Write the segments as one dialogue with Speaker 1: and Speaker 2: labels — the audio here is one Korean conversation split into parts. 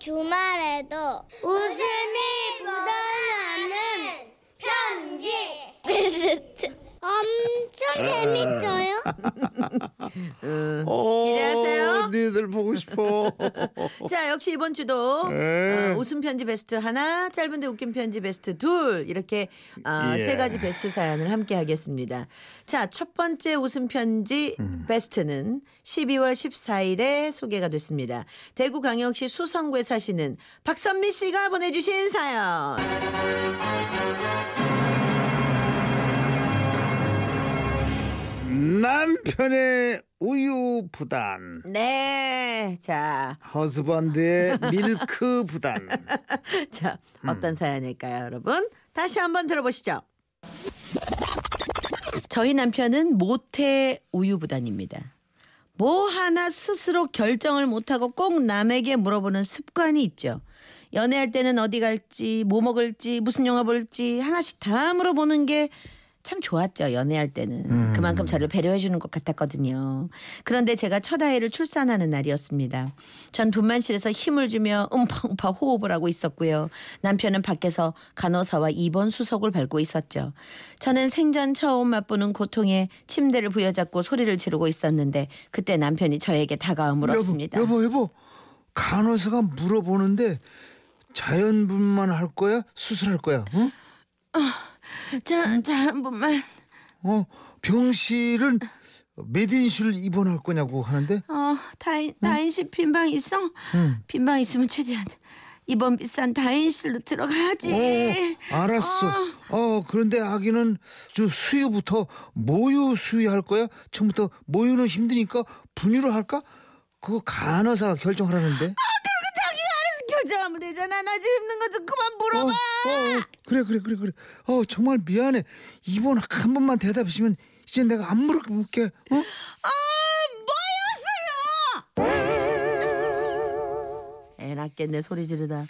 Speaker 1: 주말에도 웃음이 묻어나는 편지 베스트 엄청 재밌어요.
Speaker 2: 어,
Speaker 3: 기대하세요.
Speaker 2: 니들 보고 싶어.
Speaker 3: 자, 역시 이번 주도
Speaker 2: 네.
Speaker 3: 어, 웃음 편지 베스트 하나, 짧은데 웃긴 편지 베스트 둘 이렇게 어,
Speaker 2: 예.
Speaker 3: 세 가지 베스트 사연을 함께 하겠습니다. 자, 첫 번째 웃음 편지
Speaker 2: 음.
Speaker 3: 베스트는 12월 14일에 소개가 됐습니다. 대구 광역시 수성구에 사시는 박선미 씨가 보내주신 사연.
Speaker 2: 남편의 우유 부단.
Speaker 3: 네, 자,
Speaker 2: 허스번드의 밀크 부단.
Speaker 3: 자
Speaker 2: 음.
Speaker 3: 어떤 사연일까요, 여러분? 다시 한번 들어보시죠. 저희 남편은 모태 우유 부단입니다. 뭐 하나 스스로 결정을 못하고 꼭 남에게 물어보는 습관이 있죠. 연애할 때는 어디 갈지, 뭐 먹을지, 무슨 영화 볼지 하나씩 다 물어보는 게 참 좋았죠. 연애할 때는 그만큼 저를 배려해 주는 것 같았거든요. 그런데 제가 첫 아이를 출산하는 날이었습니다. 전 분만실에서 힘을 주며 음파음파 호흡을 하고 있었고요. 남편은 밖에서 간호사와 입원 수속을 밟고 있었죠. 저는 생전 처음 맛보는 고통에 침대를 부여잡고 소리를 지르고 있었는데 그때 남편이 저에게 다가와 물었습니다.
Speaker 2: 여보, 여보, 여보. 간호사가 물어보는데 자연분만 할 거야? 수술할 거야? 어?
Speaker 3: 자, 자, 한 번만.
Speaker 2: 어, 병실은 메딘실 입원할 거냐고 하는데
Speaker 3: 어, 다인, 다인실 빈방 있어? 빈방 있으면 최대한 이번 비싼 다인실로 들어가야지.
Speaker 2: 어, 알았어. 어, 그런데 아기는 저 수유부터 모유 수유할 거야? 처음부터 모유는 힘드니까 분유를 할까? 그거 간호사가 결정하라는데.
Speaker 3: 결정하면 되잖아. 나 지금 있는 거 좀 그만
Speaker 2: 어,
Speaker 3: 물어봐.
Speaker 2: 어, 어, 그래, 그래, 그래, 그래. 어, 정말 미안해. 이번 한 번만 대답해주면 이제 내가 안 물어볼게. 어?
Speaker 3: 아, 뭐였어요? 애 낳겠네 소리 지르다.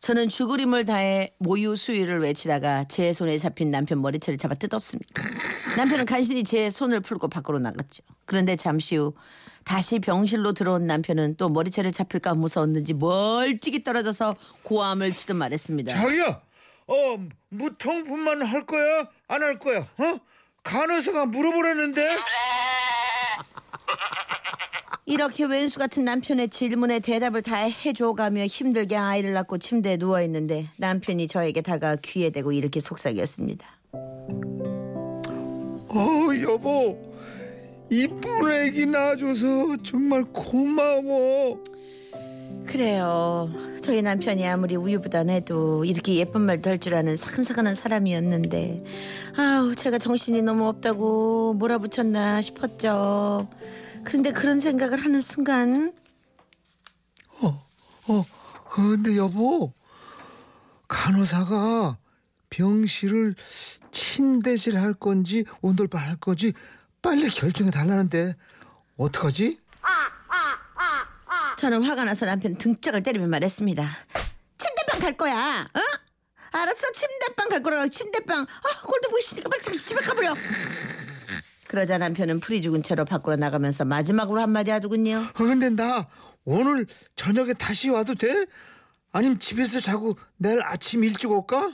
Speaker 3: 저는 죽으림을 다해 모유 수유를 외치다가 제 손에 잡힌 남편 머리채를 잡아 뜯었습니다. 남편은 간신히 제 손을 풀고 밖으로 나갔죠. 그런데 잠시 후 다시 병실로 들어온 남편은 또 머리채를 잡힐까 무서웠는지 멀찍이 떨어져서 고함을 치듯 말했습니다.
Speaker 2: 자기야, 어, 무통분만 할 거야? 안 할 거야? 어? 간호사가 물어보라는데?
Speaker 3: 이렇게 왼수 같은 남편의 질문에 대답을 다 해줘가며 힘들게 아이를 낳고 침대에 누워 있는데 남편이 저에게 다가 귀에 대고 이렇게 속삭였습니다.
Speaker 2: 어, 여보. 이쁜 애기 낳아줘서 정말 고마워.
Speaker 3: 그래요. 저희 남편이 아무리 우유부단해도 이렇게 예쁜 말도 할 줄 아는 사근사근한 사람이었는데 아우 제가 정신이 너무 없다고 몰아붙였나 싶었죠. 그런데 그런 생각을 하는 순간
Speaker 2: 어, 어, 근데 여보, 간호사가 병실을 침대실 할 건지 온돌방 할 건지 빨리 결정해 달라는데 어떡하지?
Speaker 3: 저는 화가 나서 남편 등짝을 때리며 말했습니다. 침대방 갈 거야. 어? 알았어 침대방 갈 거라고 침대방. 아 꼴도 보기 싫으니까 빨리 집에 가버려. 그러자 남편은 풀이 죽은 채로 밖으로 나가면서 마지막으로 한마디 하더군요.
Speaker 2: 어, 근데 나 오늘 저녁에 다시 와도 돼? 아니면 집에서 자고 내일 아침 일찍 올까?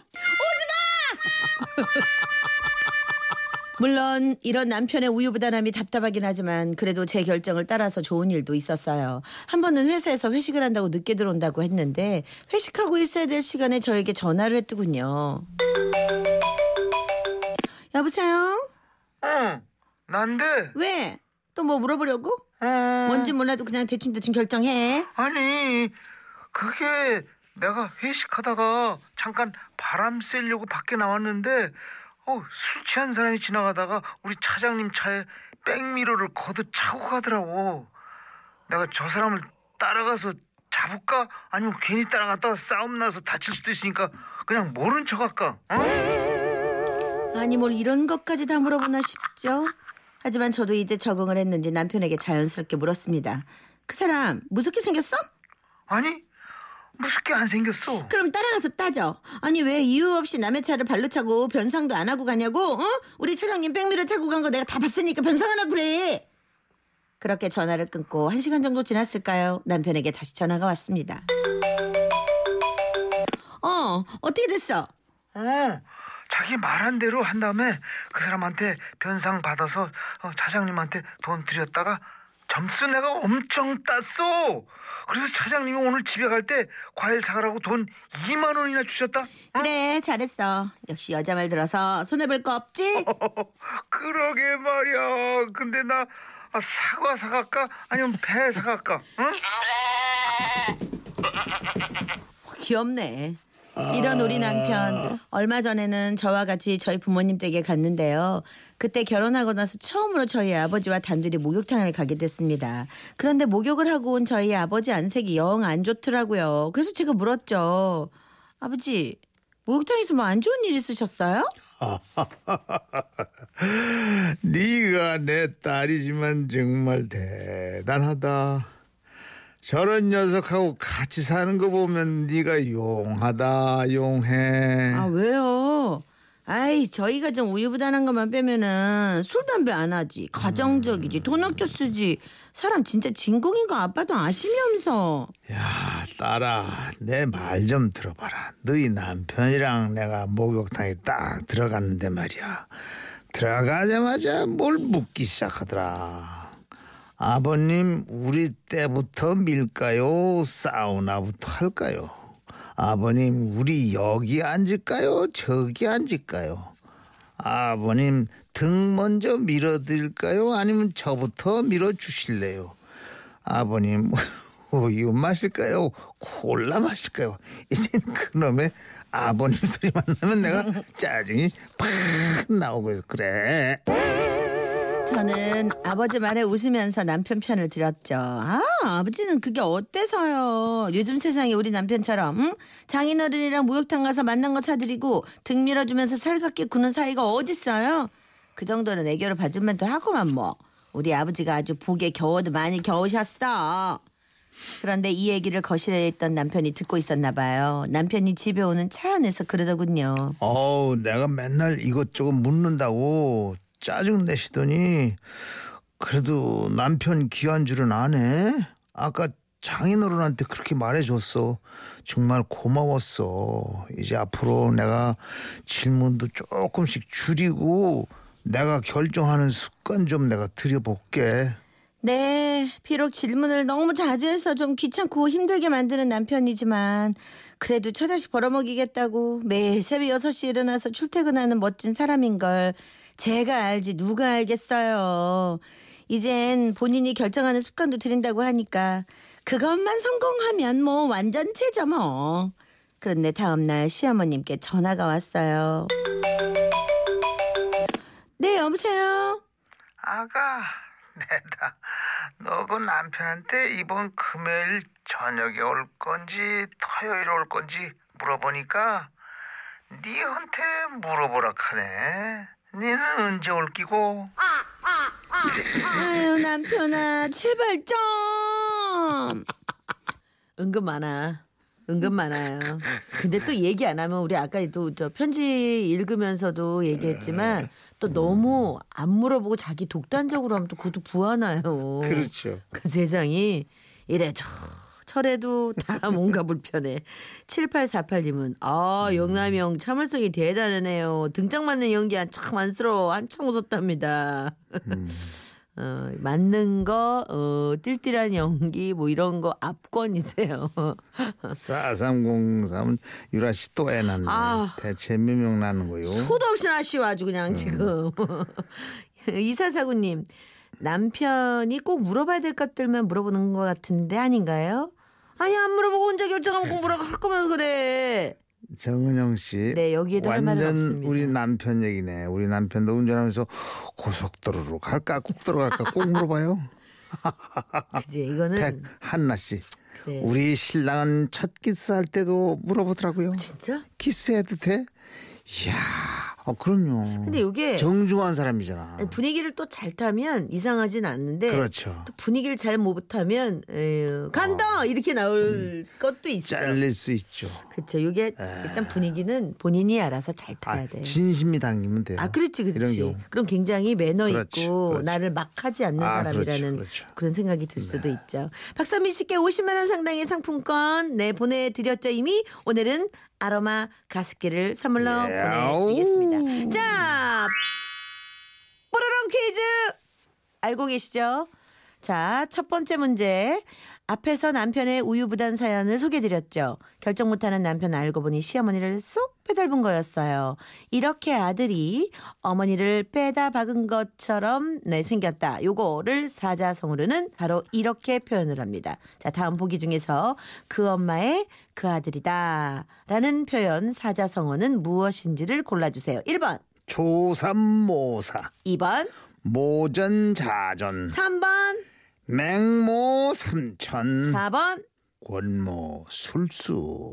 Speaker 3: 물론 이런 남편의 우유부단함이 답답하긴 하지만 그래도 제 결정을 따라서 좋은 일도 있었어요. 한 번은 회사에서 회식을 한다고 늦게 들어온다고 했는데 회식하고 있어야 될 시간에 저에게 전화를 했더군요. 여보세요?
Speaker 2: 응, 난데.
Speaker 3: 왜? 또 뭐 물어보려고?
Speaker 2: 어,
Speaker 3: 뭔지 몰라도 그냥 대충대충 결정해.
Speaker 2: 아니, 그게 내가 회식하다가 잠깐 바람 쐬려고 밖에 나왔는데 어, 술 취한 사람이 지나가다가 우리 차장님 차에 백미러를 걷어 차고 가더라고. 내가 저 사람을 따라가서 잡을까? 아니면 괜히 따라갔다가 싸움 나서 다칠 수도 있으니까 그냥 모른 척 할까? 어?
Speaker 3: 아니 뭘 이런 것까지 다 물어보나 싶죠. 하지만 저도 이제 적응을 했는지 남편에게 자연스럽게 물었습니다. 그 사람 무섭게 생겼어?
Speaker 2: 아니, 무섭게 안 생겼어.
Speaker 3: 그럼 따라가서 따져. 아니 왜 이유 없이 남의 차를 발로 차고 변상도 안 하고 가냐고? 어? 우리 차장님 백미러 차고 간 거 내가 다 봤으니까 변상하라 그래. 그렇게 전화를 끊고 한 시간 정도 지났을까요? 남편에게 다시 전화가 왔습니다. 어, 어떻게 됐어?
Speaker 4: 어, 자기 말한 대로 한 다음에 그 사람한테 변상 받아서 어, 차장님한테 돈 드렸다가 점수 내가 엄청 땄어. 그래서 차장님이 오늘 집에 갈 때 과일 사가라고 돈 2만 원이나 주셨다.
Speaker 3: 그래, 잘했어. 역시 여자 말 들어서 손해 볼 거 없지?
Speaker 4: 그러게 말이야. 근데 나 아, 사과 사갈까? 아니면 배 사갈까? 응?
Speaker 3: 귀엽네. 이런 우리 남편 얼마 전에는 저와 같이 저희 부모님 댁에 갔는데요. 그때 결혼하고 나서 처음으로 저희 아버지와 단둘이 목욕탕을 가게 됐습니다. 그런데 목욕을 하고 온 저희 아버지 안색이 영 안 좋더라고요. 그래서 제가 물었죠. 아버지 목욕탕에서 뭐 안 좋은 일 있으셨어요?
Speaker 2: 네가 내 딸이지만 정말 대단하다. 저런 녀석하고 같이 사는 거 보면 네가 용하다 용해.
Speaker 3: 아 왜요? 아이 저희가 좀 우유부단한 것만 빼면은 술 담배 안 하지 가정적이지 돈 아껴 쓰지 사람 진짜 진공인 거 아빠도 아시면서
Speaker 2: 야 딸아 내 말 좀 들어봐라. 너희 남편이랑 내가 목욕탕에 딱 들어갔는데 말이야. 들어가자마자 뭘 묻기 시작하더라. 아버님 우리 때부터 밀까요? 사우나부터 할까요? 아버님 우리 여기 앉을까요? 저기 앉을까요? 아버님 등 먼저 밀어드릴까요? 아니면 저부터 밀어주실래요? 아버님 우유 마실까요? 콜라 마실까요? 이젠 그놈의 아버님 소리만 나면 내가 짜증이 팍 나오고 해서 그래.
Speaker 3: 저는 아버지 말에 웃으면서 남편 편을 들었죠. 아 아버지는 그게 어때서요? 요즘 세상에 우리 남편처럼 응? 장인어른이랑 목욕탕 가서 만난 거 사드리고 등 밀어주면서 살갑게 구는 사이가 어딨어요? 그 정도는 애교를 봐주면 또 하고만 뭐. 우리 아버지가 아주 복에 겨워도 많이 겨우셨어. 그런데 이 얘기를 거실에 있던 남편이 듣고 있었나 봐요. 남편이 집에 오는 차 안에서 그러더군요.
Speaker 2: 어우 내가 맨날 이것저것 묻는다고 짜증 내시더니 그래도 남편 귀한 줄은 아네. 아까 장인어른한테 그렇게 말해줬어. 정말 고마웠어. 이제 앞으로 내가 질문도 조금씩 줄이고 내가 결정하는 습관 좀 내가 들여볼게.
Speaker 3: 네, 비록 질문을 너무 자주 해서 좀 귀찮고 힘들게 만드는 남편이지만 그래도 처자식 벌어먹이겠다고 매일 새벽 6시에 일어나서 출퇴근하는 멋진 사람인 걸 제가 알지 누가 알겠어요. 이젠 본인이 결정하는 습관도 들인다고 하니까 그것만 성공하면 뭐 완전체죠 뭐. 그런데 다음날 시어머님께 전화가 왔어요. 네, 여보세요?
Speaker 4: 아가, 내다. 너그 남편한테 이번 금요일 저녁에 올 건지 토요일 올 건지 물어보니까 니한테 물어보라 카네. 니는 언제 올 끼고?
Speaker 3: 아유 남편아 제발 좀. 은근 많아. 은근 많아요. 근데 또 얘기 안 하면 우리 아까도 저 편지 읽으면서도 얘기했지만 또 너무 안 물어보고 자기 독단적으로 하면 또 그것도 부하나요?
Speaker 2: 그렇죠.
Speaker 3: 그 세상이 이래도 철에도 다 뭔가 불편해 7848님은 아 영남이 형 참을성이 대단하네요 등짝 맞는 연기 한참 안쓰러워 한참 웃었답니다 어, 맞는 거, 어, 띨띨한 연기, 뭐 이런 거 압권이세요.
Speaker 2: 4303은 유라 씨 또 애났네.
Speaker 3: 아.
Speaker 2: 대체 몇 명 나는 거요?
Speaker 3: 수도 없이 아쉬워 아주 그냥 지금. 이사사구님, 남편이 꼭 물어봐야 될 것들만 물어보는 것 같은데 아닌가요? 아니 안 물어보고 혼자 결정하면 꼭 뭐라고 할 거면서 그래.
Speaker 2: 정은영 씨.
Speaker 3: 네, 여기에도
Speaker 2: 완전. 우리 남편 얘기네. 우리 남편도 운전하면서 고속도로로 갈까 꼭 들어갈까 꼭 물어봐요.
Speaker 3: 그지 이거는
Speaker 2: 백 한나 씨.
Speaker 3: 그래.
Speaker 2: 우리 신랑은 첫 키스할 때도 물어보더라고요.
Speaker 3: 진짜?
Speaker 2: 키스해도 돼? 이야 아 그럼요.
Speaker 3: 근데 이게
Speaker 2: 정중한 사람이잖아.
Speaker 3: 분위기를 또 잘 타면 이상하진 않는데
Speaker 2: 그렇죠.
Speaker 3: 또 분위기를 잘못 타면 에휴, 간다 이렇게 나올 것도 있어요.
Speaker 2: 잘릴 수 있죠.
Speaker 3: 그렇죠. 이게 일단 분위기는 본인이 알아서 잘 타야
Speaker 2: 아,
Speaker 3: 돼.
Speaker 2: 진심이 당기면 돼요.
Speaker 3: 아, 그렇지, 그렇지. 그럼 굉장히 매너
Speaker 2: 그렇지,
Speaker 3: 있고
Speaker 2: 그렇지.
Speaker 3: 나를 막 하지 않는
Speaker 2: 아,
Speaker 3: 사람이라는
Speaker 2: 그렇죠, 그렇죠.
Speaker 3: 그런 생각이 들 수도 있죠. 박선미 씨께 50만 원 상당의 상품권 네 보내드렸죠 이미 오늘은 아로마 가습기를 선물로
Speaker 2: 야우.
Speaker 3: 보내드리겠습니다. 자, 뽀로롱 퀴즈 알고 계시죠? 자, 첫 번째 문제. 앞에서 남편의 우유부단 사연을 소개드렸죠. 결정 못하는 남편 알고 보니 시어머니를 쏙 빼닮은 거였어요. 이렇게 아들이 어머니를 빼다 박은 것처럼 네, 생겼다. 요거를 사자성어로는 바로 이렇게 표현을 합니다. 자, 다음 보기 중에서 그 엄마의 그 아들이다. 라는 표현 사자성어는 무엇인지를 골라주세요. 1번,
Speaker 2: 조삼모사,
Speaker 3: 2번,
Speaker 2: 모전자전,
Speaker 3: 3번,
Speaker 2: 맹모 삼천,
Speaker 3: 4번.
Speaker 2: 권모 술수.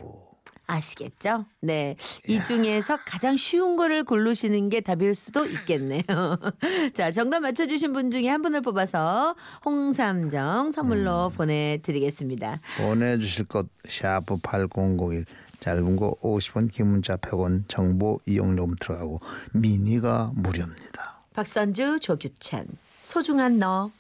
Speaker 3: 아시겠죠? 네. 이 중에서 가장 쉬운 거를 고르시는 게 답일 수도 있겠네요. 자, 정답 맞춰주신 분 중에 한 분을 뽑아서 홍삼정 선물로 보내드리겠습니다.
Speaker 2: 보내주실 것 샤프 8001 짧은 거 50원 긴 문자 100원 정보 이용료금 들어가고 미니가 무료입니다.
Speaker 3: 박선주, 조규찬, 소중한 너.